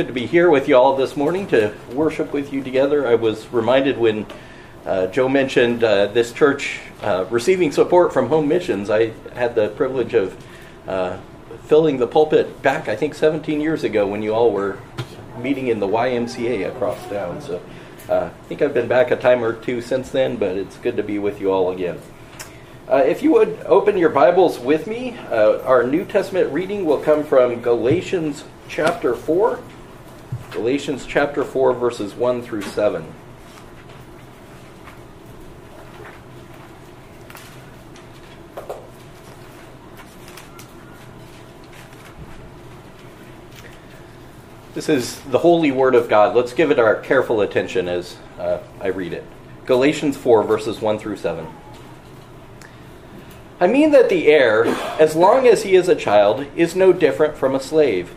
good to be here with you all this morning to worship with you together. I was reminded when uh, Joe mentioned uh, this church uh, receiving support from Home Missions. I had the privilege of uh, filling the pulpit back, I think, 17 years ago when you all were meeting in the YMCA across town. So uh, I think I've been back a time or two since then, but it's good to be with you all again. Uh, if you would open your Bibles with me, our New Testament reading will come from Galatians chapter 4. Galatians chapter 4, verses 1 through 7. This is the holy word of God. Let's give it our careful attention as uh, I read it. Galatians 4, verses 1 through 7. I mean that the heir, as long as he is a child, is no different from a slave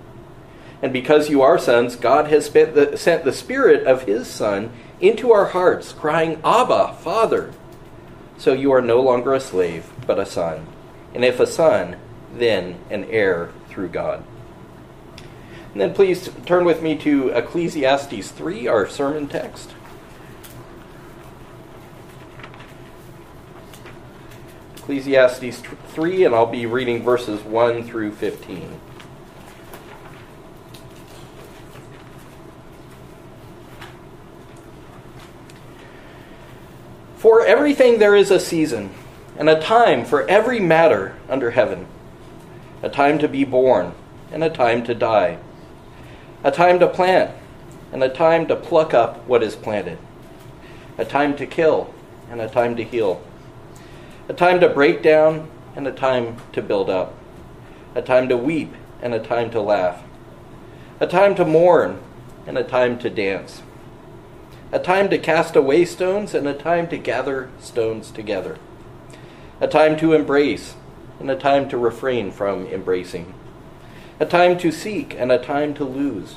And because you are sons, God has the, sent the Spirit of His Son into our hearts, crying, Abba, Father. So you are no longer a slave, but a son. And if a son, then an heir through God. And then please turn with me to Ecclesiastes 3, our sermon text. Ecclesiastes 3, and I'll be reading verses 1 through 15. For everything there is a season, and a time for every matter under heaven a time to be born, and a time to die, a time to plant, and a time to pluck up what is planted, a time to kill, and a time to heal, a time to break down, and a time to build up, a time to weep, and a time to laugh, a time to mourn, and a time to dance a time to cast away stones and a time to gather stones together, a time to embrace and a time to refrain from embracing, a time to seek and a time to lose,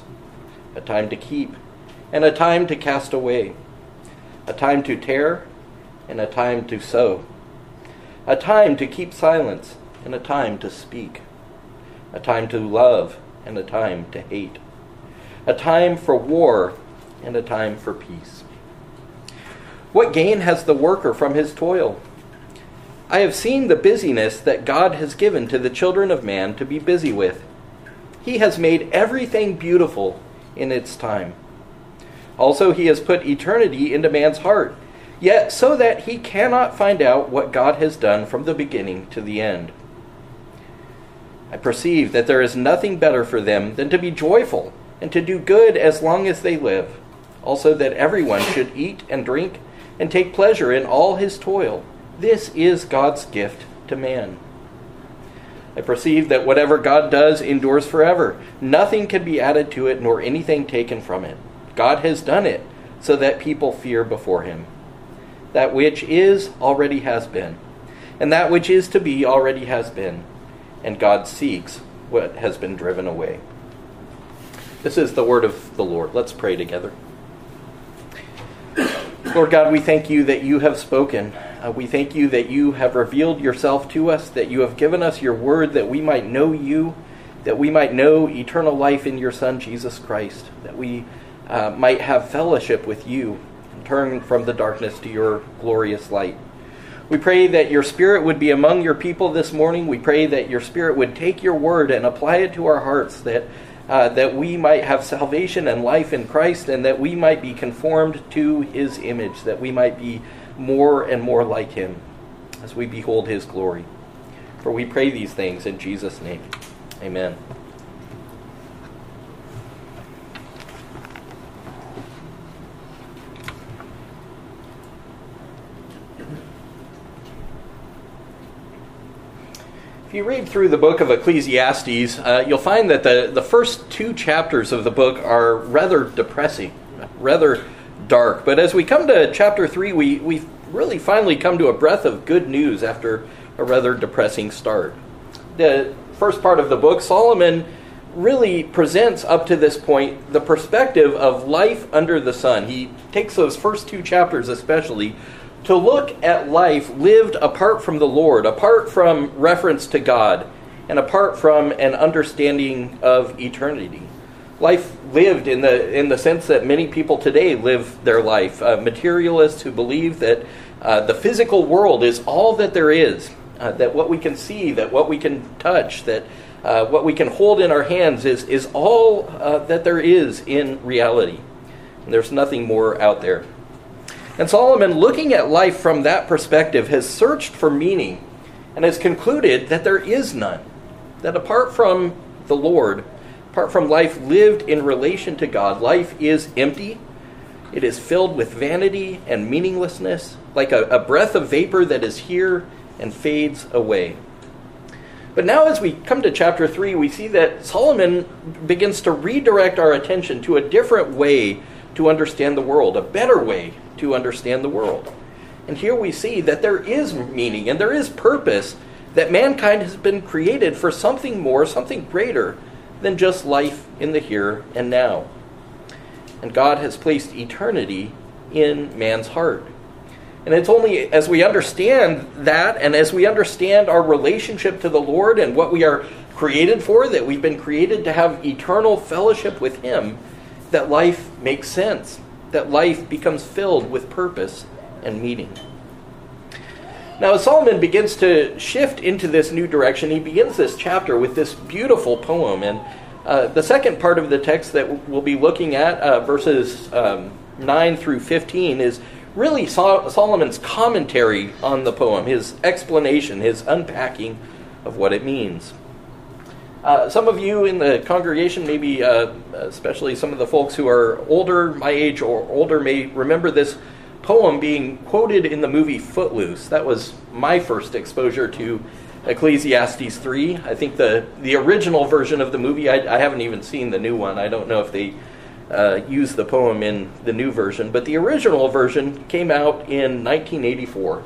a time to keep and a time to cast away, a time to tear and a time to sow, a time to keep silence and a time to speak, a time to love and a time to hate, a time for war and a time for peace. What gain has the worker from his toil? I have seen the busyness that God has given to the children of man to be busy with. He has made everything beautiful in its time. Also, he has put eternity into man's heart, yet so that he cannot find out what God has done from the beginning to the end. I perceive that there is nothing better for them than to be joyful and to do good as long as they live also that everyone should eat and drink and take pleasure in all his toil. This is God's gift to man. I perceive that whatever God does endures forever. Nothing can be added to it, nor anything taken from it. God has done it so that people fear before him. That which is already has been, and that which is to be already has been, and God seeks what has been driven away. This is the word of the Lord. Let's pray together. Lord God, we thank you that you have spoken. Uh, we thank you that you have revealed yourself to us, that you have given us your word that we might know you, that we might know eternal life in your Son, Jesus Christ, that we uh, might have fellowship with you and turn from the darkness to your glorious light. We pray that your Spirit would be among your people this morning. We pray that your Spirit would take your word and apply it to our hearts, that uh, that we might have salvation and life in Christ, and that we might be conformed to his image, that we might be more and more like him as we behold his glory. For we pray these things in Jesus' name. Amen. If you read through the book of Ecclesiastes, uh, you'll find that the, the first two chapters of the book are rather depressing, rather dark. But as we come to chapter 3, we, we really finally come to a breath of good news after a rather depressing start. The first part of the book, Solomon really presents up to this point the perspective of life under the sun. He takes those first two chapters, especially, to look at life lived apart from the Lord, apart from reference to God, and apart from an understanding of eternity. Life lived in the in the sense that many people today live their life, uh, materialists who believe that uh, the physical world is all that there is, uh, that what we can see, that what we can touch, that uh, what we can hold in our hands is, is all uh, that there is in reality. And there's nothing more out there. And Solomon, looking at life from that perspective, has searched for meaning and has concluded that there is none. That apart from the Lord, apart from life lived in relation to God, life is empty. It is filled with vanity and meaninglessness, like a, a breath of vapor that is here and fades away. But now, as we come to chapter 3, we see that Solomon begins to redirect our attention to a different way to understand the world, a better way to understand the world. And here we see that there is meaning and there is purpose, that mankind has been created for something more, something greater than just life in the here and now. And God has placed eternity in man's heart. And it's only as we understand that and as we understand our relationship to the Lord and what we are created for, that we've been created to have eternal fellowship with Him, that life makes sense, that life becomes filled with purpose and meaning. Now, as Solomon begins to shift into this new direction, he begins this chapter with this beautiful poem. And uh, the second part of the text that we'll be looking at, uh, verses um, 9 through 15, is really Solomon's commentary on the poem, his explanation, his unpacking of what it means. Uh, some of you in the congregation, maybe uh, especially some of the folks who are older, my age or older, may remember this poem being quoted in the movie Footloose. That was my first exposure to Ecclesiastes 3. I think the, the original version of the movie, I, I haven't even seen the new one. I don't know if they uh, use the poem in the new version, but the original version came out in 1984.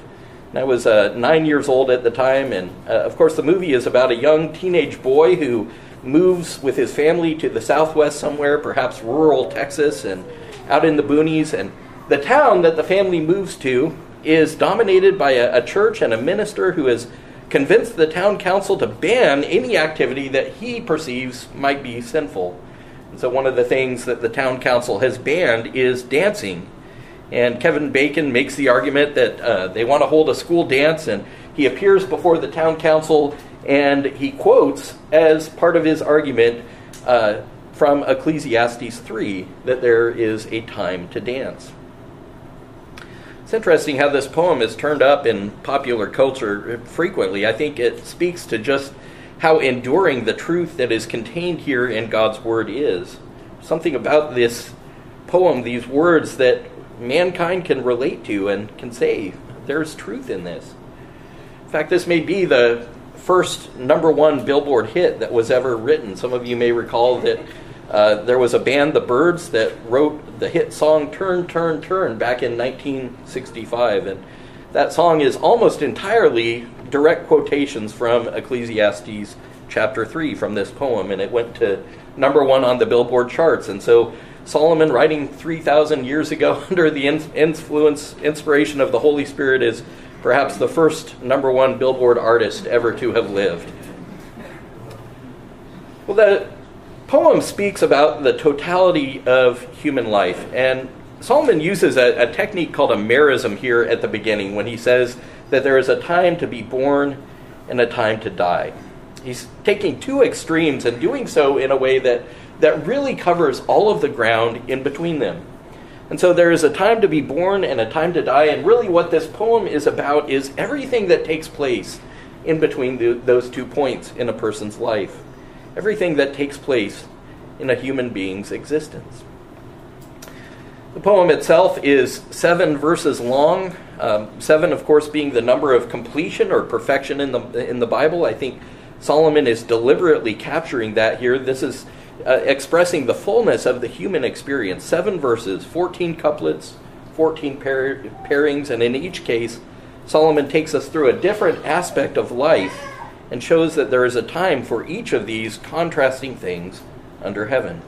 And I was uh, nine years old at the time, and uh, of course, the movie is about a young teenage boy who moves with his family to the southwest somewhere, perhaps rural Texas, and out in the boonies. And the town that the family moves to is dominated by a, a church and a minister who has convinced the town council to ban any activity that he perceives might be sinful. And So, one of the things that the town council has banned is dancing. And Kevin Bacon makes the argument that uh, they want to hold a school dance, and he appears before the town council and he quotes as part of his argument uh, from Ecclesiastes 3 that there is a time to dance. It's interesting how this poem is turned up in popular culture frequently. I think it speaks to just how enduring the truth that is contained here in God's Word is. Something about this poem, these words that mankind can relate to and can say, there's truth in this. In fact, this may be the first number one Billboard hit that was ever written. Some of you may recall that uh, there was a band, The Byrds, that wrote the hit song Turn, Turn, Turn back in 1965. And that song is almost entirely direct quotations from Ecclesiastes chapter 3 from this poem, and it went to number one on the Billboard charts. And so Solomon, writing 3,000 years ago under the influence, inspiration of the Holy Spirit, is perhaps the first number one Billboard artist ever to have lived. Well, the poem speaks about the totality of human life, and Solomon uses a, a technique called a merism here at the beginning when he says that there is a time to be born and a time to die. He's taking two extremes and doing so in a way that, that really covers all of the ground in between them. And so there is a time to be born and a time to die, and really what this poem is about is everything that takes place in between the, those two points in a person's life. Everything that takes place in a human being's existence. The poem itself is seven verses long. Um, seven, of course, being the number of completion or perfection in the in the Bible. I think Solomon is deliberately capturing that here. This is uh, expressing the fullness of the human experience. Seven verses, 14 couplets, 14 pair- pairings, and in each case, Solomon takes us through a different aspect of life and shows that there is a time for each of these contrasting things under heaven.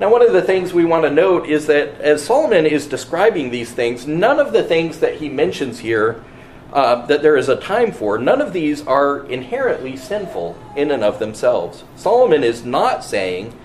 Now, one of the things we want to note is that as Solomon is describing these things, none of the things that he mentions here uh, that there is a time for, none of these are inherently sinful in and of themselves. Solomon is not saying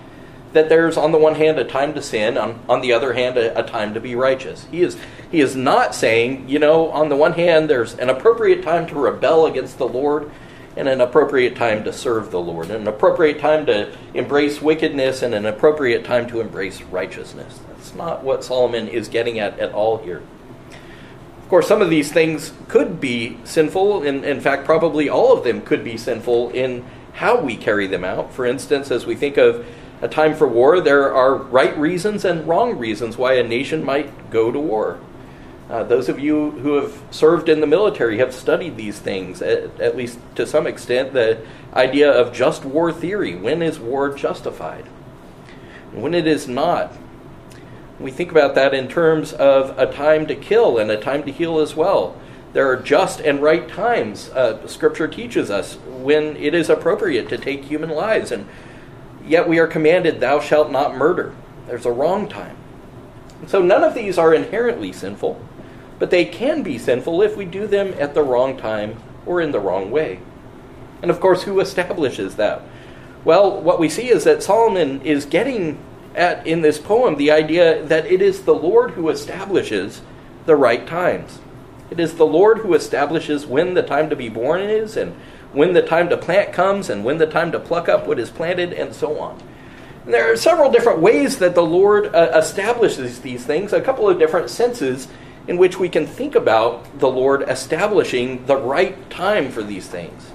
that there's, on the one hand, a time to sin, on, on the other hand, a, a time to be righteous. He is, he is not saying, you know, on the one hand, there's an appropriate time to rebel against the Lord, and an appropriate time to serve the Lord, an appropriate time to embrace wickedness, and an appropriate time to embrace righteousness. That's not what Solomon is getting at at all here. Of course, some of these things could be sinful, and in fact, probably all of them could be sinful in how we carry them out. For instance, as we think of a time for war, there are right reasons and wrong reasons why a nation might go to war. Uh, those of you who have served in the military have studied these things, at, at, least to some extent, the idea of just war theory. When is war justified? When it is not. We think about that in terms of a time to kill and a time to heal as well. There are just and right times, uh, Scripture teaches us, when it is appropriate to take human lives. And yet we are commanded, Thou shalt not murder. There's a wrong time. so none of these are inherently sinful but they can be sinful if we do them at the wrong time or in the wrong way. And of course, who establishes that? Well, what we see is that Solomon is getting at in this poem the idea that it is the Lord who establishes the right times. It is the Lord who establishes when the time to be born is, and when the time to plant comes, and when the time to pluck up what is planted, and so on. And there are several different ways that the Lord uh, establishes these things, a couple of different senses in which we can think about the Lord establishing the right time for these things.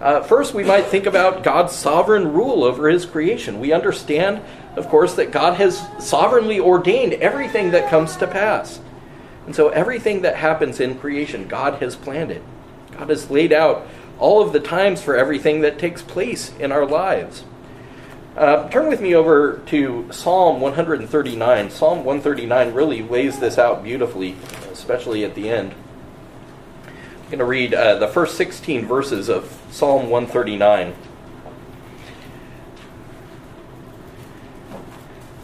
Uh, first, we might think about God's sovereign rule over his creation. We understand, of course, that God has sovereignly ordained everything that comes to pass. And so, everything that happens in creation, God has planned it. God has laid out all of the times for everything that takes place in our lives. Uh, turn with me over to Psalm 139. Psalm 139 really lays this out beautifully, especially at the end. I'm going to read uh, the first 16 verses of Psalm 139.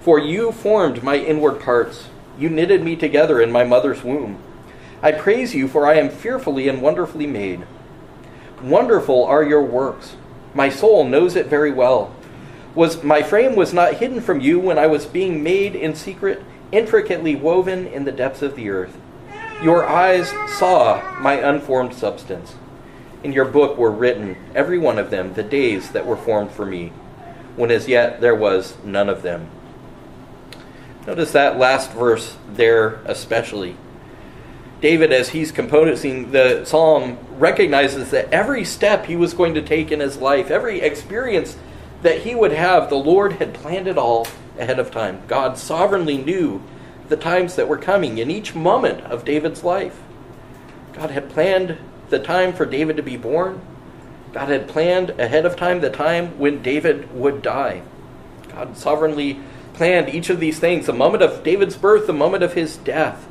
For you formed my inward parts, you knitted me together in my mother's womb. I praise you, for I am fearfully and wonderfully made. Wonderful are your works. My soul knows it very well was my frame was not hidden from you when I was being made in secret, intricately woven in the depths of the earth. Your eyes saw my unformed substance. In your book were written, every one of them, the days that were formed for me, when as yet there was none of them. Notice that last verse there, especially. David, as he's composing the psalm, recognizes that every step he was going to take in his life, every experience that he would have, the Lord had planned it all ahead of time. God sovereignly knew the times that were coming in each moment of David's life. God had planned the time for David to be born. God had planned ahead of time the time when David would die. God sovereignly planned each of these things the moment of David's birth, the moment of his death.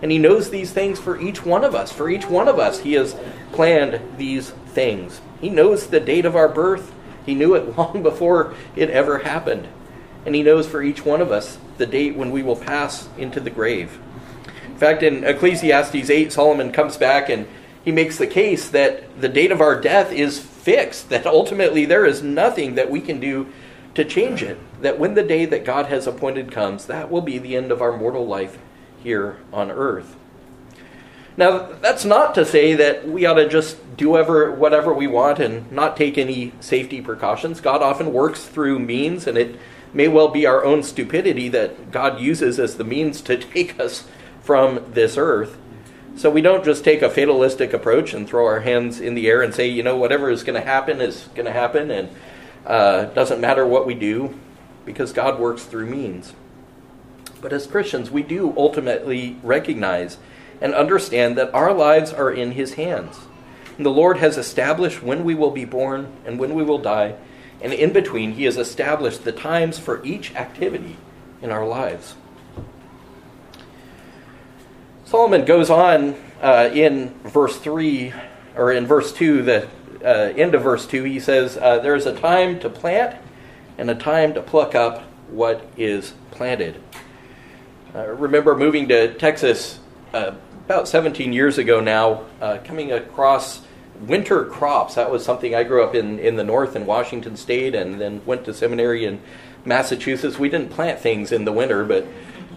And he knows these things for each one of us. For each one of us, he has planned these things. He knows the date of our birth. He knew it long before it ever happened. And He knows for each one of us the date when we will pass into the grave. In fact, in Ecclesiastes 8, Solomon comes back and he makes the case that the date of our death is fixed, that ultimately there is nothing that we can do to change it. That when the day that God has appointed comes, that will be the end of our mortal life here on earth. Now, that's not to say that we ought to just do ever, whatever we want and not take any safety precautions. God often works through means, and it may well be our own stupidity that God uses as the means to take us from this earth. So we don't just take a fatalistic approach and throw our hands in the air and say, you know, whatever is going to happen is going to happen, and uh, doesn't matter what we do, because God works through means. But as Christians, we do ultimately recognize and understand that our lives are in His hands. And the Lord has established when we will be born and when we will die, and in between, He has established the times for each activity in our lives. Solomon goes on uh, in verse 3, or in verse 2, the uh, end of verse 2, he says, uh, There is a time to plant and a time to pluck up what is planted. I uh, remember moving to Texas uh, about 17 years ago now, uh, coming across winter crops. That was something I grew up in in the north in Washington State, and then went to seminary in Massachusetts. We didn't plant things in the winter, but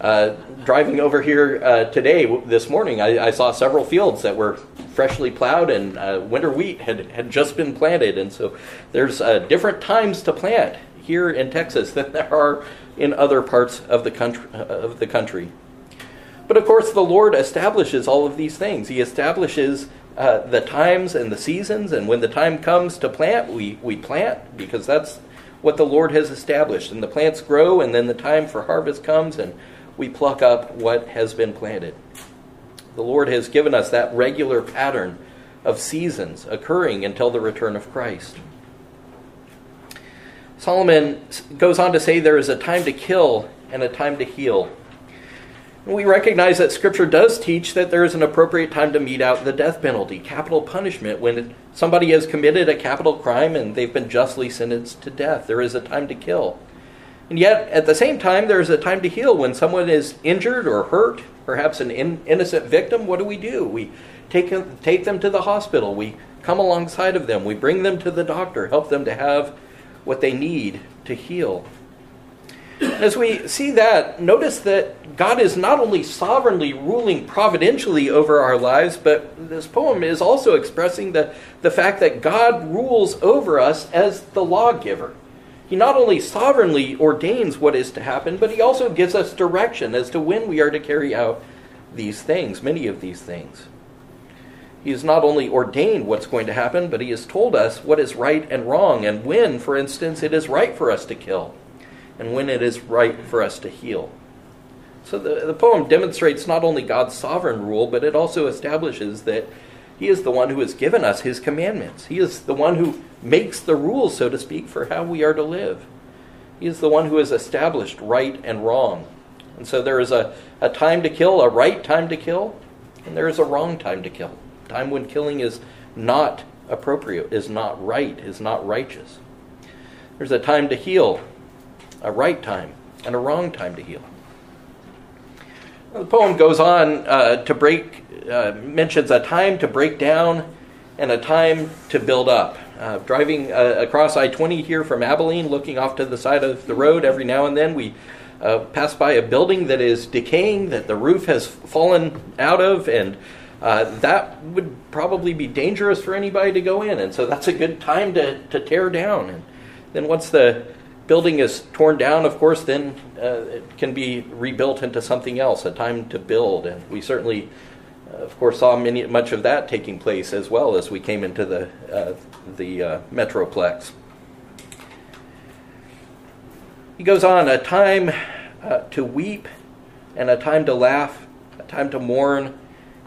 uh, driving over here uh, today, this morning, I, I, saw several fields that were freshly plowed, and uh, winter wheat had had just been planted. And so, there's uh, different times to plant here in Texas than there are in other parts of the country. Of the country. But of course, the Lord establishes all of these things. He establishes uh, the times and the seasons, and when the time comes to plant, we, we plant because that's what the Lord has established. And the plants grow, and then the time for harvest comes, and we pluck up what has been planted. The Lord has given us that regular pattern of seasons occurring until the return of Christ. Solomon goes on to say there is a time to kill and a time to heal. We recognize that Scripture does teach that there is an appropriate time to mete out the death penalty, capital punishment, when somebody has committed a capital crime and they've been justly sentenced to death. There is a time to kill. And yet, at the same time, there is a time to heal. When someone is injured or hurt, perhaps an in- innocent victim, what do we do? We take, take them to the hospital. We come alongside of them. We bring them to the doctor, help them to have what they need to heal. As we see that, notice that God is not only sovereignly ruling providentially over our lives, but this poem is also expressing the, the fact that God rules over us as the lawgiver. He not only sovereignly ordains what is to happen, but he also gives us direction as to when we are to carry out these things, many of these things. He has not only ordained what's going to happen, but he has told us what is right and wrong, and when, for instance, it is right for us to kill and when it is right for us to heal. So the, the poem demonstrates not only God's sovereign rule, but it also establishes that He is the one who has given us His commandments. He is the one who makes the rules, so to speak, for how we are to live. He is the one who has established right and wrong. And so there is a, a time to kill, a right time to kill, and there is a wrong time to kill. Time when killing is not appropriate, is not right, is not righteous. There's a time to heal, a right time and a wrong time to heal. The poem goes on uh, to break, uh, mentions a time to break down and a time to build up. Uh, driving uh, across I 20 here from Abilene, looking off to the side of the road every now and then, we uh, pass by a building that is decaying, that the roof has fallen out of, and uh, that would probably be dangerous for anybody to go in. And so that's a good time to, to tear down. And then once the building is torn down, of course, then uh, it can be rebuilt into something else, a time to build. And we certainly, uh, of course, saw many, much of that taking place as well as we came into the, uh, the uh, Metroplex. He goes on a time to weep, and a time to laugh, a time to mourn,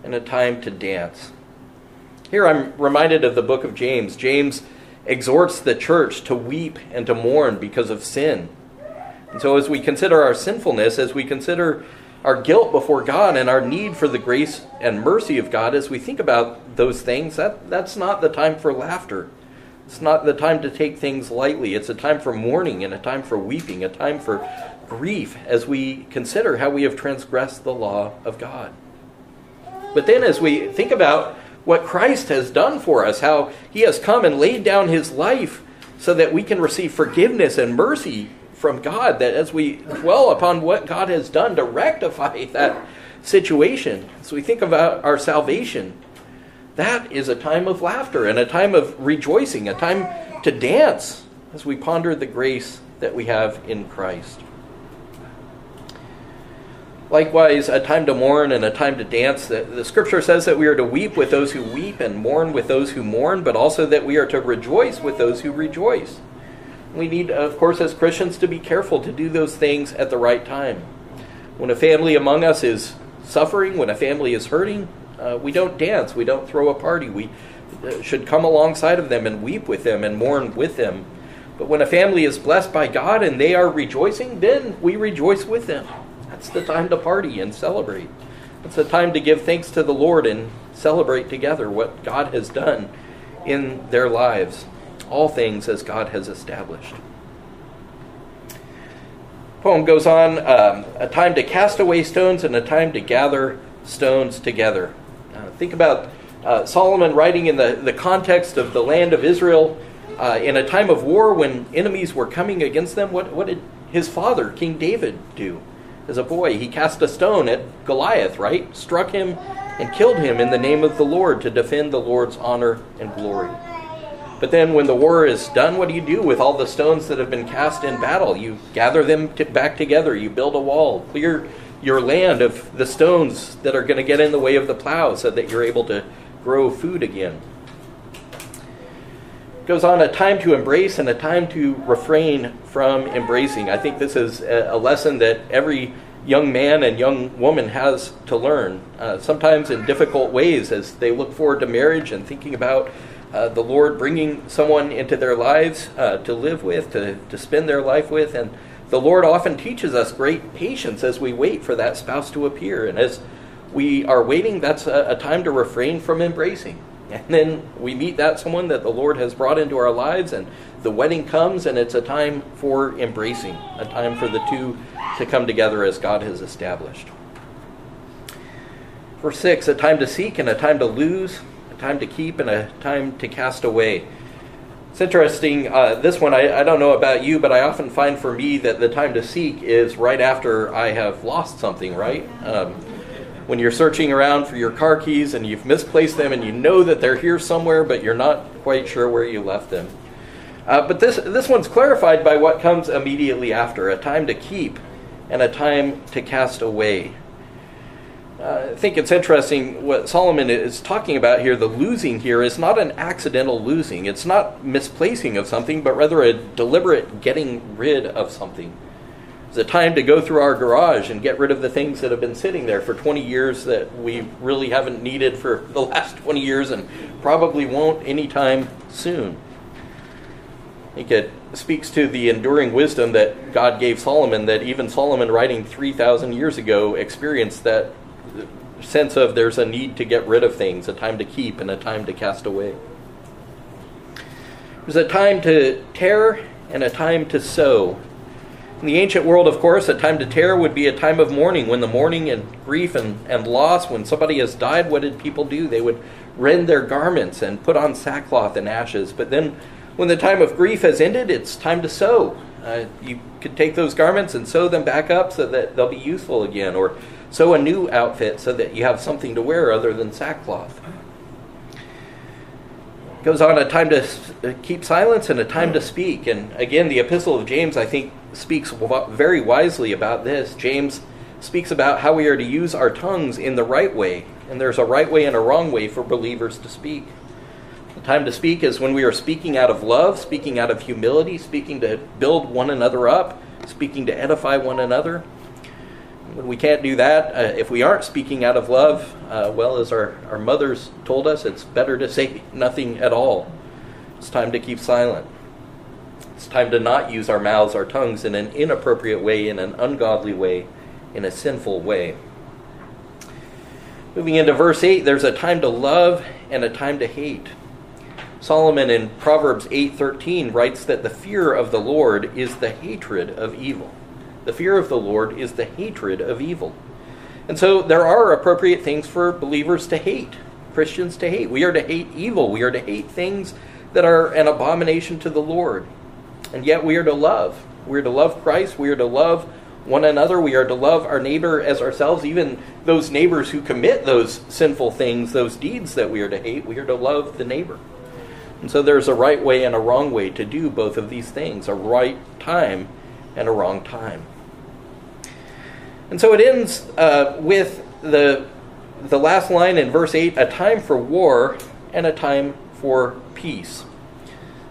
and a time to dance. Here I'm reminded of the book of James. James exhorts the church to weep and to mourn because of sin. And so, as we consider our sinfulness, as we consider our guilt before God and our need for the grace and mercy of God, as we think about those things, that, that's not the time for laughter. It's not the time to take things lightly. It's a time for mourning and a time for weeping, a time for grief as we consider how we have transgressed the law of God. But then, as we think about what Christ has done for us, how he has come and laid down his life so that we can receive forgiveness and mercy from God, that as we dwell upon what God has done to rectify that situation, as we think about our salvation, that is a time of laughter and a time of rejoicing, a time to dance as we ponder the grace that we have in Christ. Likewise, a time to mourn and a time to dance. The, the, scripture says that we are to weep with those who weep and mourn with those who mourn, but also that we are to rejoice with those who rejoice. We need, of course, as Christians, to be careful to do those things at the right time. When a family among us is suffering, when a family is hurting, uh, we don't dance, we don't throw a party. We uh, should come alongside of them and weep with them and mourn with them. But when a family is blessed by God and they are rejoicing, then we rejoice with them. That's the time to party and celebrate. It's the time to give thanks to the Lord and celebrate together what God has done in their lives. All things as God has established. Poem goes on um, a time to cast away stones and a time to gather stones together. Uh, think about uh, Solomon writing in the, the context of the land of Israel uh, in a time of war when enemies were coming against them. What, what did his father, King David, do? As a boy. He cast a stone at Goliath, right? Struck him and killed him in the name of the Lord to defend the Lord's honor and glory. But then, when the war is done, what do you do with all the stones that have been cast in battle? You gather them back together, you build a wall, clear your land of the stones that are going to get in the way of the plow so that you're able to grow food again goes on a time to embrace and a time to refrain from embracing. I think this is a lesson that every young man and young woman has to learn, uh, sometimes in difficult ways as they look forward to marriage and thinking about uh, the Lord bringing someone into their lives uh, to live with, to, to spend their life with. And the Lord often teaches us great patience as we wait for that spouse to appear. And as we are waiting, that's a, a time to refrain from embracing. And then we meet that someone that the Lord has brought into our lives, and the wedding comes, and it's a time for embracing, a time for the two to come together as God has established. Verse 6 a time to seek and a time to lose, a time to keep and a time to cast away. It's interesting, uh, this one, I, I don't know about you, but I often find for me that the time to seek is right after I have lost something, right? Um, when you're searching around for your car keys and you've misplaced them and you know that they're here somewhere, but you're not quite sure where you left them. Uh, but this, this one's clarified by what comes immediately after a time to keep and a time to cast away. Uh, I think it's interesting what Solomon is talking about here. The losing here is not an accidental losing, it's not misplacing of something, but rather a deliberate getting rid of something. A time to go through our garage and get rid of the things that have been sitting there for 20 years that we really haven't needed for the last 20 years and probably won't anytime soon. I think it speaks to the enduring wisdom that God gave Solomon, that even Solomon, writing 3,000 years ago, experienced that sense of there's a need to get rid of things, a time to keep, and a time to cast away. There's a time to tear and a time to sow. In the ancient world, of course, a time to tear would be a time of mourning. When the mourning and grief and, and loss, when somebody has died, what did people do? They would rend their garments and put on sackcloth and ashes. But then, when the time of grief has ended, it's time to sew. Uh, you could take those garments and sew them back up so that they'll be useful again, or sew a new outfit so that you have something to wear other than sackcloth goes on a time to uh, keep silence and a time to speak. And again, the Epistle of James, I think, speaks very wisely about this. James speaks about how we are to use our tongues in the right way, and there's a right way and a wrong way for believers to speak. The time to speak is when we are speaking out of love, speaking out of humility, speaking to build one another up, speaking to edify one another. When we can't do that, uh, if we aren't speaking out of love, uh, well, as our, our mothers told us, it's better to say nothing at all. It's time to keep silent. It's time to not use our mouths, our tongues in an inappropriate way, in an ungodly way, in a sinful way. Moving into verse 8, there's a time to love and a time to hate. Solomon in Proverbs 8:13 writes that the fear of the Lord is the hatred of evil. The fear of the Lord is the hatred of evil. And so there are appropriate things for believers to hate, Christians to hate. We are to hate evil. We are to hate things that are an abomination to the Lord. And yet we are to love. We are to love Christ. We are to love one another. We are to love our neighbor as ourselves, even those neighbors who commit those sinful things, those deeds that we are to hate. We are to love the neighbor. And so there's a right way and a wrong way to do both of these things a right time and a wrong time. And so it ends uh, with the, the last line in verse 8 a time for war and a time for peace.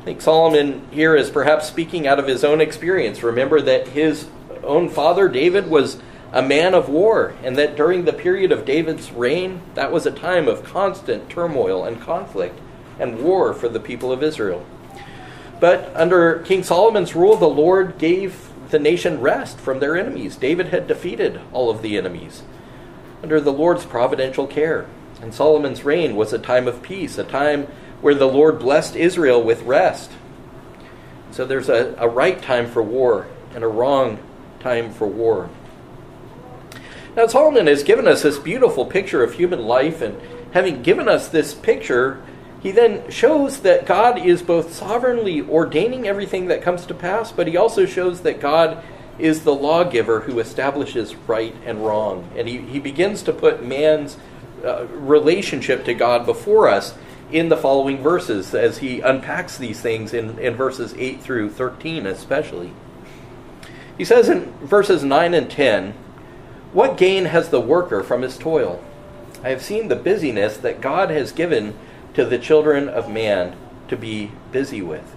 I think Solomon here is perhaps speaking out of his own experience. Remember that his own father, David, was a man of war, and that during the period of David's reign, that was a time of constant turmoil and conflict and war for the people of Israel. But under King Solomon's rule, the Lord gave the nation rest from their enemies. David had defeated all of the enemies under the Lord's providential care. And Solomon's reign was a time of peace, a time where the Lord blessed Israel with rest. So there's a, a right time for war and a wrong time for war. Now, Solomon has given us this beautiful picture of human life, and having given us this picture, he then shows that God is both sovereignly ordaining everything that comes to pass, but he also shows that God is the lawgiver who establishes right and wrong. And he, he begins to put man's uh, relationship to God before us in the following verses as he unpacks these things in, in verses 8 through 13, especially. He says in verses 9 and 10 What gain has the worker from his toil? I have seen the busyness that God has given to the children of man to be busy with.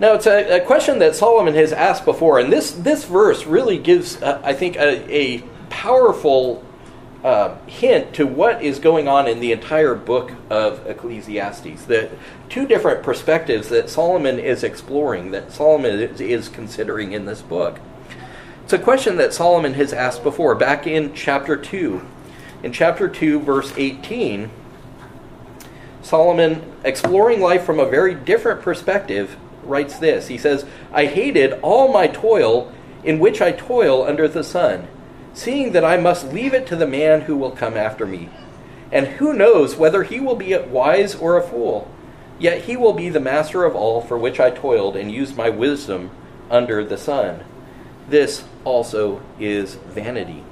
Now, it's a, a question that Solomon has asked before, and this, this verse really gives, uh, I think, a, a powerful uh, hint to what is going on in the entire book of Ecclesiastes. The two different perspectives that Solomon is exploring, that Solomon is, is considering in this book. It's a question that Solomon has asked before, back in chapter 2. In chapter 2, verse 18, Solomon, exploring life from a very different perspective, writes this. He says, I hated all my toil in which I toil under the sun seeing that I must leave it to the man who will come after me. And who knows whether he will be wise or a fool? Yet he will be the master of all for which I toiled and used my wisdom under the sun. This also is vanity.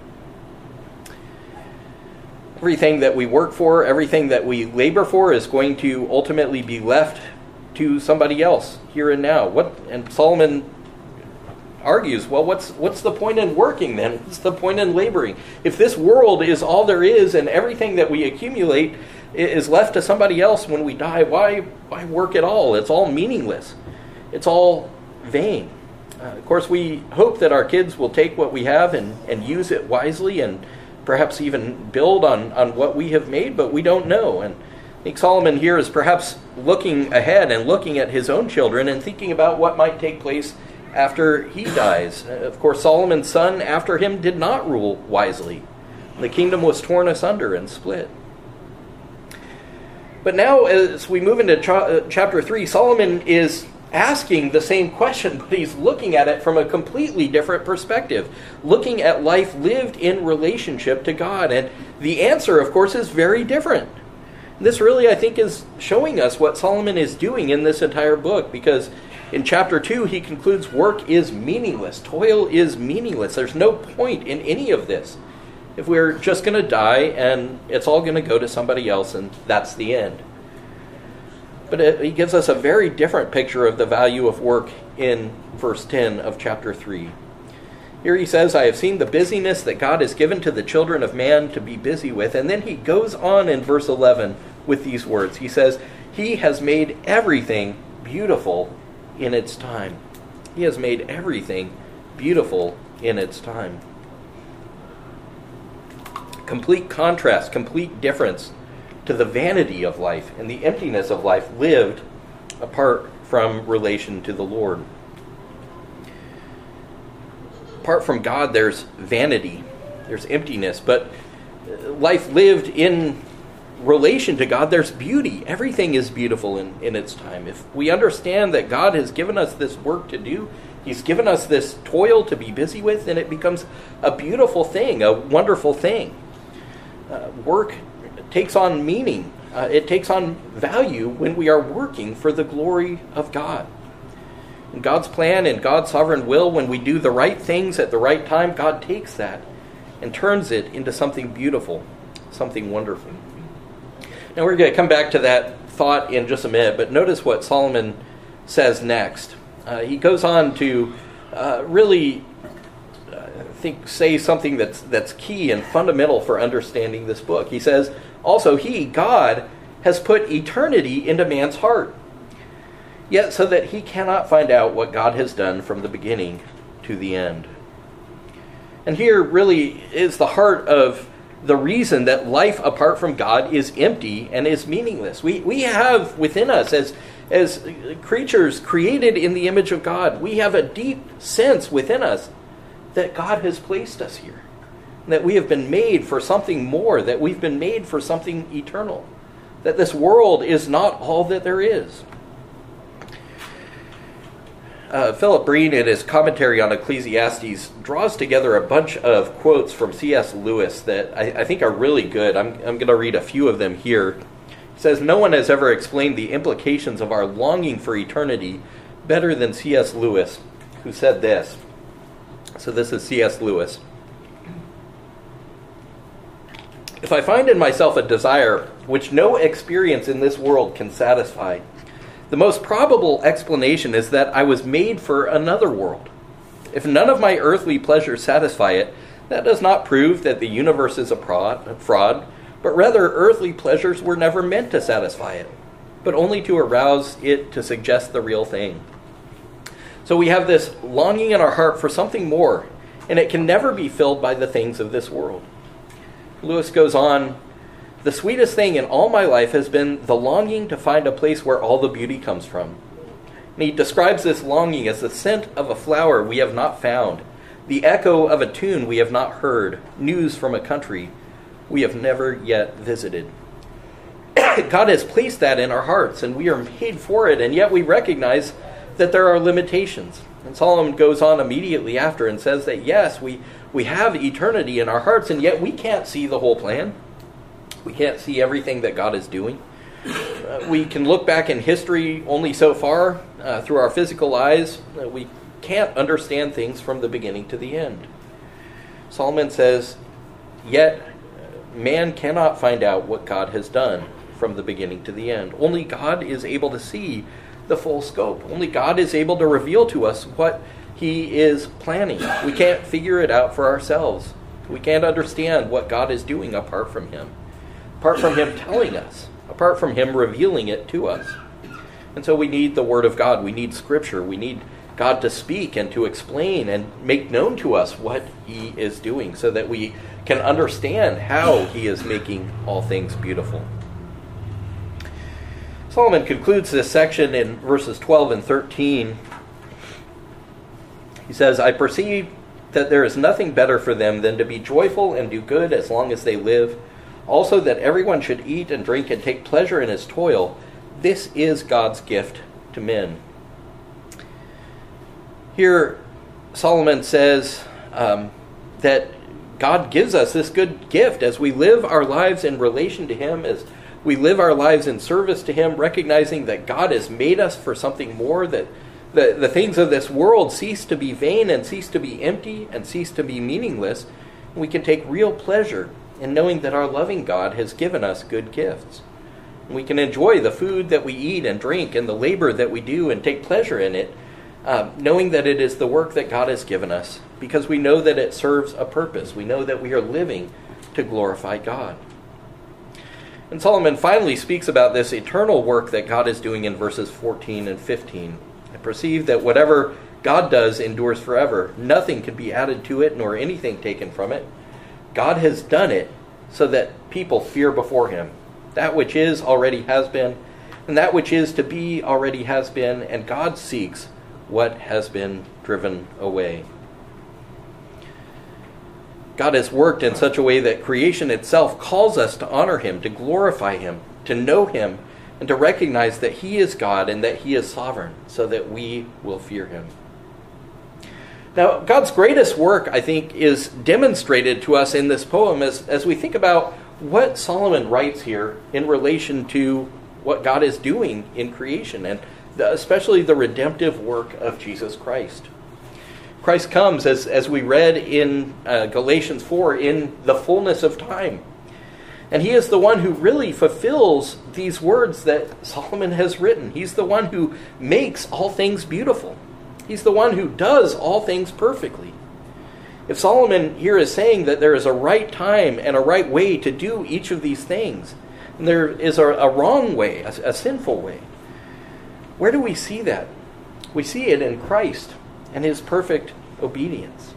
Everything that we work for, everything that we labor for, is going to ultimately be left to somebody else here and now. What and Solomon argues, well, what's, what's the point in working then? What's the point in laboring? If this world is all there is and everything that we accumulate is left to somebody else when we die, why, why work at all? It's all meaningless, it's all vain. Uh, of course, we hope that our kids will take what we have and, and use it wisely and perhaps even build on, on what we have made, but we don't know. And I think Solomon here is perhaps looking ahead and looking at his own children and thinking about what might take place after he dies. Uh, of course, Solomon's son after him did not rule wisely. The kingdom was torn asunder and split. But now, as we move into uh, chapter 3, Solomon is asking the same question, but he's looking at it from a completely different perspective, looking at life lived in relationship to God. And the answer, of course, is very different. This really, I think, is showing us what Solomon is doing in this entire book because in chapter 2, he concludes work is meaningless. Toil is meaningless. There's no point in any of this. If we're just going to die and it's all going to go to somebody else, and that's the end. But it, he gives us a very different picture of the value of work in verse 10 of chapter 3. Here he says, I have seen the busyness that God has given to the children of man to be busy with. And then he goes on in verse 11 with these words. He says, He has made everything beautiful in its time. He has made everything beautiful in its time. Complete contrast, complete difference to the vanity of life and the emptiness of life lived apart from relation to the Lord. Apart from God, there's vanity, there's emptiness, but life lived in relation to God, there's beauty. Everything is beautiful in, in its time. If we understand that God has given us this work to do, He's given us this toil to be busy with, and it becomes a beautiful thing, a wonderful thing. Uh, work takes on meaning, uh, it takes on value when we are working for the glory of God. In God's plan and God's sovereign will, when we do the right things at the right time, God takes that and turns it into something beautiful, something wonderful. Now we're going to come back to that thought in just a minute, but notice what Solomon says next. Uh, he goes on to uh, really, uh, think, say something that's that's key and fundamental for understanding this book. He says, also, He, God, has put eternity into man's heart, yet so that he cannot find out what God has done from the beginning to the end. And here really is the heart of the reason that life apart from God is empty and is meaningless. We, we have within us, as, as creatures created in the image of God, we have a deep sense within us that God has placed us here. That we have been made for something more, that we've been made for something eternal. That this world is not all that there is. Uh, Philip Breen, in his commentary on Ecclesiastes, draws together a bunch of quotes from C.S. Lewis that I, I think are really good. I'm, I'm going to read a few of them here. He says, No one has ever explained the implications of our longing for eternity better than C.S. Lewis, who said this. So this is C.S. Lewis. If I find in myself a desire which no experience in this world can satisfy, the most probable explanation is that I was made for another world. If none of my earthly pleasures satisfy it, that does not prove that the universe is a fraud, but rather earthly pleasures were never meant to satisfy it, but only to arouse it to suggest the real thing. So we have this longing in our heart for something more, and it can never be filled by the things of this world. Lewis goes on the sweetest thing in all my life has been the longing to find a place where all the beauty comes from. And he describes this longing as the scent of a flower we have not found, the echo of a tune we have not heard, news from a country we have never yet visited. God has placed that in our hearts, and we are made for it, and yet we recognize that there are limitations. And Solomon goes on immediately after and says that yes, we, we have eternity in our hearts, and yet we can't see the whole plan. We can't see everything that God is doing. Uh, we can look back in history only so far uh, through our physical eyes. Uh, we can't understand things from the beginning to the end. Solomon says, Yet man cannot find out what God has done from the beginning to the end. Only God is able to see the full scope. Only God is able to reveal to us what He is planning. We can't figure it out for ourselves. We can't understand what God is doing apart from Him apart from Him telling us, apart from Him revealing it to us. And so we need the Word of God. We need Scripture. We need God to speak and to explain and make known to us what He is doing so that we can understand how He is making all things beautiful. Solomon concludes this section in verses 12 and 13. He says, I perceive that there is nothing better for them than to be joyful and do good as long as they live also, that everyone should eat and drink and take pleasure in his toil. This is God's gift to men. Here, Solomon says um, that God gives us this good gift as we live our lives in relation to Him, as we live our lives in service to Him, recognizing that God has made us for something more, that the, the things of this world cease to be vain and cease to be empty and cease to be meaningless. We can take real pleasure in knowing that our loving God has given us good gifts. We can enjoy the food that we eat and drink and the labor that we do and take pleasure in it, uh, knowing that it is the work that God has given us because we know that it serves a purpose. We know that we are living to glorify God. And Solomon finally speaks about this eternal work that God is doing in verses 14 and 15. I perceive that whatever God does endures forever. Nothing can be added to it, nor anything taken from it. God has done it so that people fear before him. That which is already has been, and that which is to be already has been, and God seeks what has been driven away. God has worked in such a way that creation itself calls us to honor Him, to glorify Him, to know Him, and to recognize that He is God and that He is sovereign, so that we will fear Him. Now, God's greatest work, I think, is demonstrated to us in this poem as, as we think about what Solomon writes here in relation to what God is doing in creation, and the, especially the redemptive work of Jesus Christ. Christ comes, as, as we read in uh, Galatians 4, in the fullness of time. And he is the one who really fulfills these words that Solomon has written. He's the one who makes all things beautiful. He's the one who does all things perfectly. If Solomon here is saying that there is a right time and a right way to do each of these things, and there is a, a wrong way, a, a sinful way, where do we see that? We see it in Christ and his perfect obedience.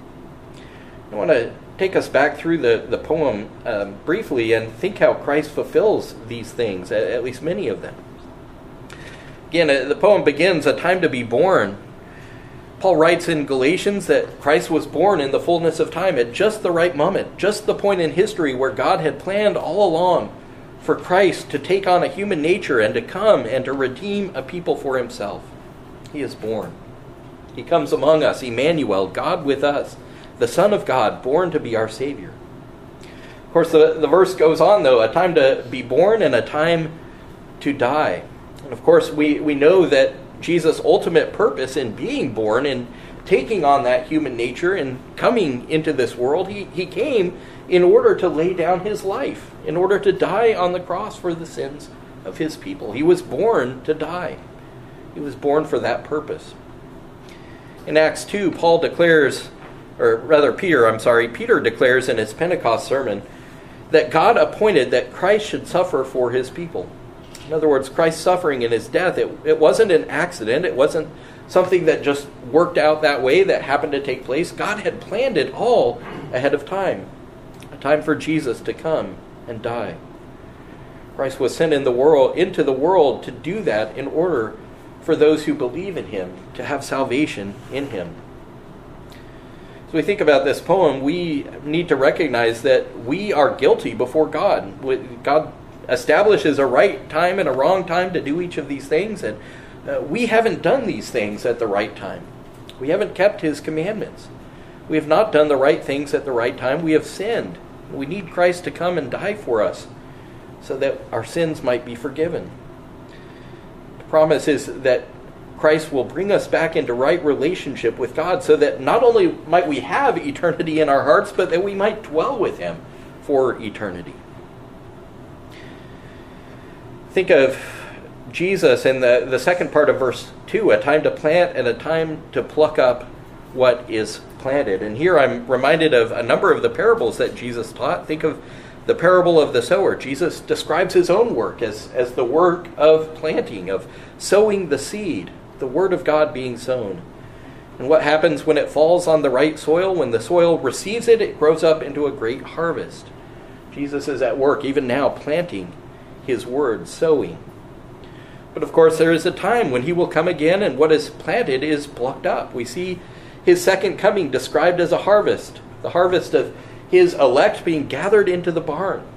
I want to take us back through the, the poem um, briefly and think how Christ fulfills these things, at, at least many of them. Again, uh, the poem begins A time to be born. Paul writes in Galatians that Christ was born in the fullness of time at just the right moment, just the point in history where God had planned all along for Christ to take on a human nature and to come and to redeem a people for himself. He is born. He comes among us, Emmanuel, God with us, the Son of God, born to be our Savior. Of course, the, the verse goes on, though, a time to be born and a time to die. And of course, we, we know that Jesus' ultimate purpose in being born and taking on that human nature and coming into this world, he, he came in order to lay down his life, in order to die on the cross for the sins of his people. He was born to die, he was born for that purpose. In Acts 2, Paul declares, or rather, Peter, I'm sorry, Peter declares in his Pentecost sermon that God appointed that Christ should suffer for his people. In other words, Christ's suffering in his death, it, it wasn't an accident. It wasn't something that just worked out that way, that happened to take place. God had planned it all ahead of time a time for Jesus to come and die. Christ was sent in the world into the world to do that in order for those who believe in him to have salvation in him. As we think about this poem, we need to recognize that we are guilty before God. God establishes a right time and a wrong time to do each of these things, and uh, we haven't done these things at the right time. We haven't kept his commandments. We have not done the right things at the right time. We have sinned. We need Christ to come and die for us so that our sins might be forgiven The promise is that Christ will bring us back into right relationship with God so that not only might we have eternity in our hearts, but that we might dwell with Him for eternity. Think of Jesus in the, the second part of verse 2 a time to plant and a time to pluck up what is planted. And here I'm reminded of a number of the parables that Jesus taught. Think of the parable of the sower, Jesus describes his own work as, as the work of planting, of sowing the seed, the word of God being sown. And what happens when it falls on the right soil? When the soil receives it, it grows up into a great harvest. Jesus is at work even now planting his word, sowing. But of course, there is a time when he will come again, and what is planted is plucked up. We see his second coming described as a harvest, the harvest of his elect being gathered into the barn.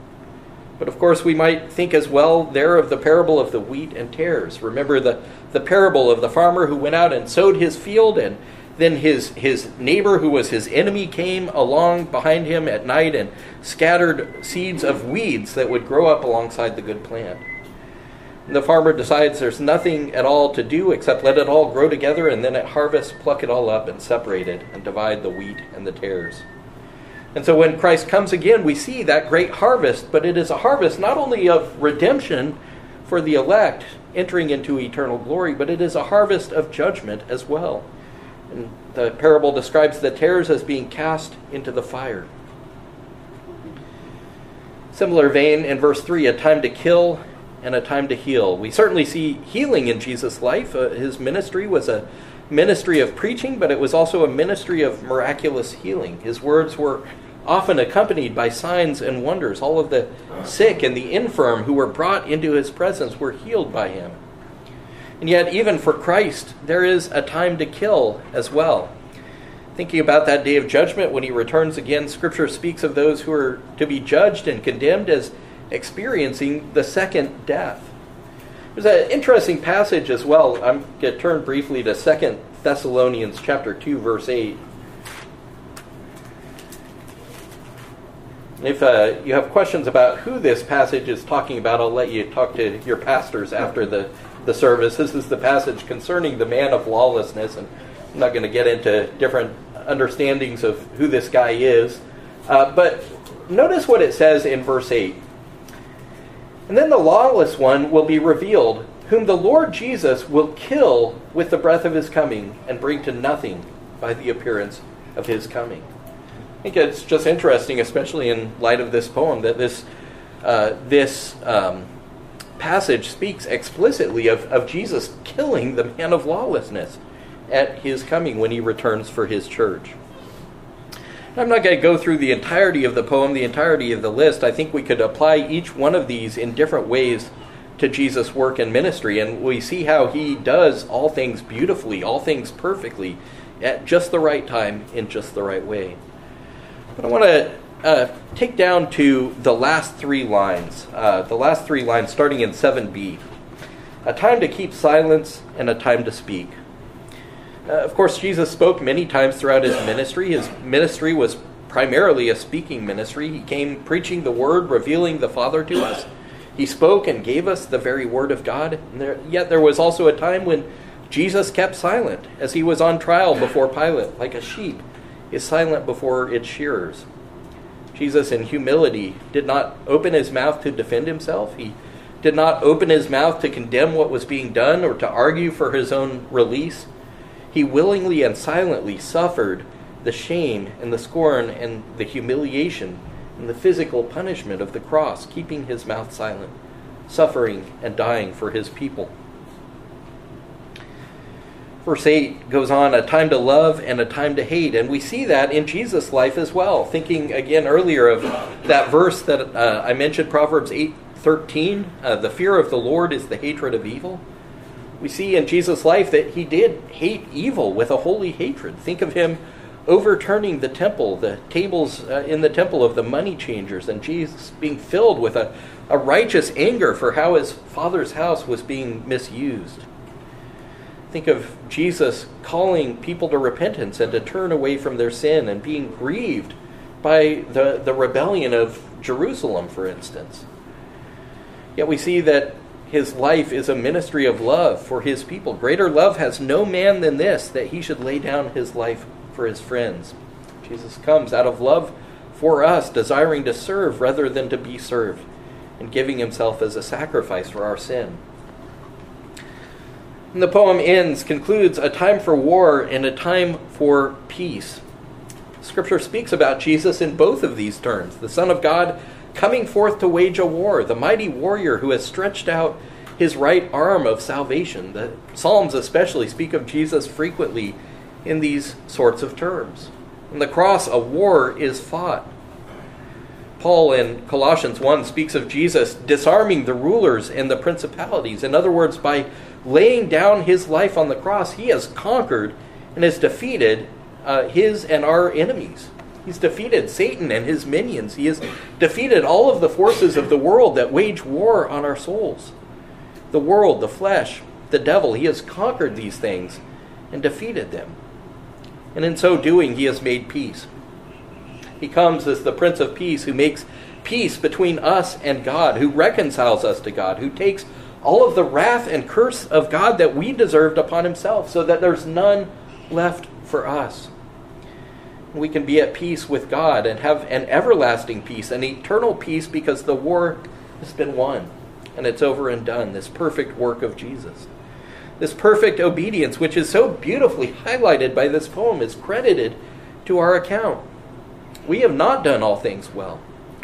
But of course, we might think as well there of the parable of the wheat and tares. Remember the, the parable of the farmer who went out and sowed his field, and then his, his neighbor, who was his enemy, came along behind him at night and scattered seeds of weeds that would grow up alongside the good plant. And the farmer decides there's nothing at all to do except let it all grow together, and then at harvest, pluck it all up and separate it and divide the wheat and the tares. And so when Christ comes again, we see that great harvest, but it is a harvest not only of redemption for the elect entering into eternal glory, but it is a harvest of judgment as well. And the parable describes the tares as being cast into the fire. Similar vein in verse 3 a time to kill and a time to heal. We certainly see healing in Jesus' life. Uh, his ministry was a ministry of preaching, but it was also a ministry of miraculous healing. His words were often accompanied by signs and wonders. All of the sick and the infirm who were brought into his presence were healed by him. And yet, even for Christ, there is a time to kill as well. Thinking about that day of judgment when he returns again, Scripture speaks of those who are to be judged and condemned as experiencing the second death. There's an interesting passage as well. I'm going to turn briefly to 2 Thessalonians chapter 2, verse 8. If uh, you have questions about who this passage is talking about, I'll let you talk to your pastors after the, the service. This is the passage concerning the man of lawlessness, and I'm not going to get into different understandings of who this guy is. Uh, but notice what it says in verse 8. And then the lawless one will be revealed, whom the Lord Jesus will kill with the breath of his coming and bring to nothing by the appearance of his coming. I think it's just interesting, especially in light of this poem, that this, uh, this um, passage speaks explicitly of, of Jesus killing the man of lawlessness at his coming when he returns for his church. I'm not going to go through the entirety of the poem, the entirety of the list. I think we could apply each one of these in different ways to Jesus' work and ministry, and we see how he does all things beautifully, all things perfectly, at just the right time, in just the right way. But I want to uh, take down to the last three lines, uh, the last three lines starting in 7b. A time to keep silence and a time to speak. Uh, of course, Jesus spoke many times throughout his ministry. His ministry was primarily a speaking ministry. He came preaching the word, revealing the Father to us. He spoke and gave us the very word of God. There, yet there was also a time when Jesus kept silent as he was on trial before Pilate, like a sheep is silent before its shearers. Jesus, in humility, did not open his mouth to defend himself. He did not open his mouth to condemn what was being done or to argue for his own release. He willingly and silently suffered the shame and the scorn and the humiliation and the physical punishment of the cross, keeping his mouth silent, suffering and dying for his people. Verse 8 goes on a time to love and a time to hate. And we see that in Jesus' life as well. Thinking again earlier of that verse that uh, I mentioned, Proverbs 8 13, uh, the fear of the Lord is the hatred of evil we see in Jesus' life that he did hate evil with a holy hatred. Think of him overturning the temple, the tables uh, in the temple of the money changers, and Jesus being filled with a, a righteous anger for how his father's house was being misused. Think of Jesus calling people to repentance and to turn away from their sin and being grieved by the, the rebellion of Jerusalem, for instance. Yet we see that his life is a ministry of love for his people. Greater love has no man than this, that he should lay down his life for his friends. Jesus comes out of love for us, desiring to serve rather than to be served, and giving himself as a sacrifice for our sin. And the poem ends, concludes a time for war and a time for peace. Scripture speaks about Jesus in both of these terms. The Son of God coming forth to wage a war, the mighty warrior who has stretched out his right arm of salvation. The Psalms especially speak of Jesus frequently in these sorts of terms. On the cross, a war is fought. Paul in Colossians 1 speaks of Jesus disarming the rulers and the principalities. In other words, by laying down his life on the cross, he has conquered and has defeated uh, his and our enemies. He's defeated Satan and his minions. He has defeated all of the forces of the world that wage war on our souls. The world, the flesh, the devil, he has conquered these things and defeated them. And in so doing, he has made peace. He comes as the Prince of Peace who makes peace between us and God, who reconciles us to God, who takes all of the wrath and curse of God that we deserved upon himself, so that there's none left for us we can be at peace with God and have an everlasting peace, an eternal peace, because the war has been won and it's over and done. This perfect work of Jesus. This perfect obedience, which is so beautifully highlighted by this poem, is credited to our account. We have not done all things well.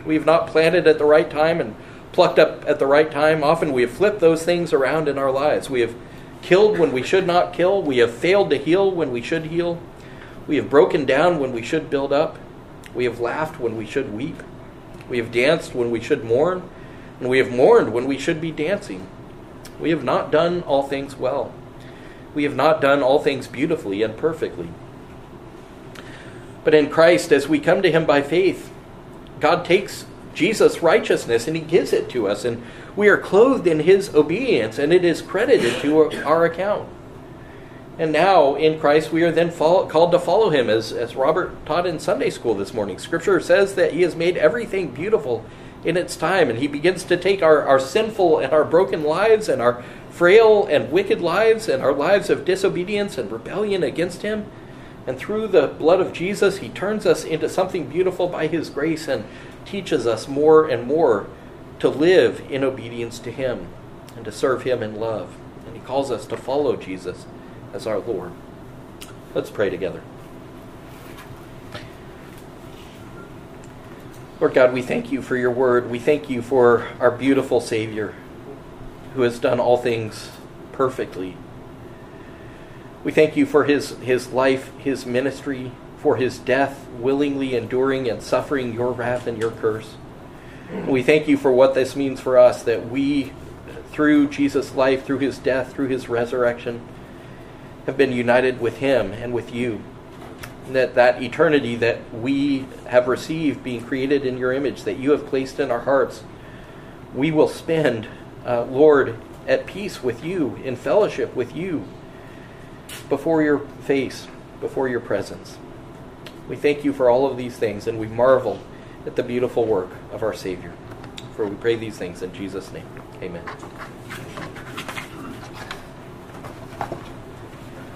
We have not planted at the right time and plucked up at the right time. Often we have flipped those things around in our lives. We have killed when we should not kill. We have failed to heal when we should heal. We have broken down when we should build up. We have laughed when we should weep. We have danced when we should mourn. And we have mourned when we should be dancing. We have not done all things well. We have not done all things beautifully and perfectly. But in Christ, as we come to him by faith, God takes Jesus' righteousness and he gives it to us, and we are clothed in his obedience, and it is credited to our account. And now in Christ, we are then follow, called to follow him, as, as Robert taught in Sunday school this morning. Scripture says that he has made everything beautiful in its time, and he begins to take our, our sinful and our broken lives and our frail and wicked lives and our lives of disobedience and rebellion against him. And through the blood of Jesus, he turns us into something beautiful by his grace and teaches us more and more to live in obedience to him and to serve him in love. And he calls us to follow Jesus as our Lord. Let's pray together. Lord God, we thank you for your word. We thank you for our beautiful Savior who has done all things perfectly. We thank you for his, his life, his ministry, for his death, willingly enduring and suffering your wrath and your curse. We thank you for what this means for us that we, through Jesus' life, through his death, through his resurrection, have been united with him and with you. And that that eternity that we have received, being created in your image, that you have placed in our hearts, we will spend, uh, Lord, at peace with you, in fellowship with you, before your face, before your presence. We thank you for all of these things, and we marvel at the beautiful work of our Savior. For we pray these things in Jesus' name. Amen.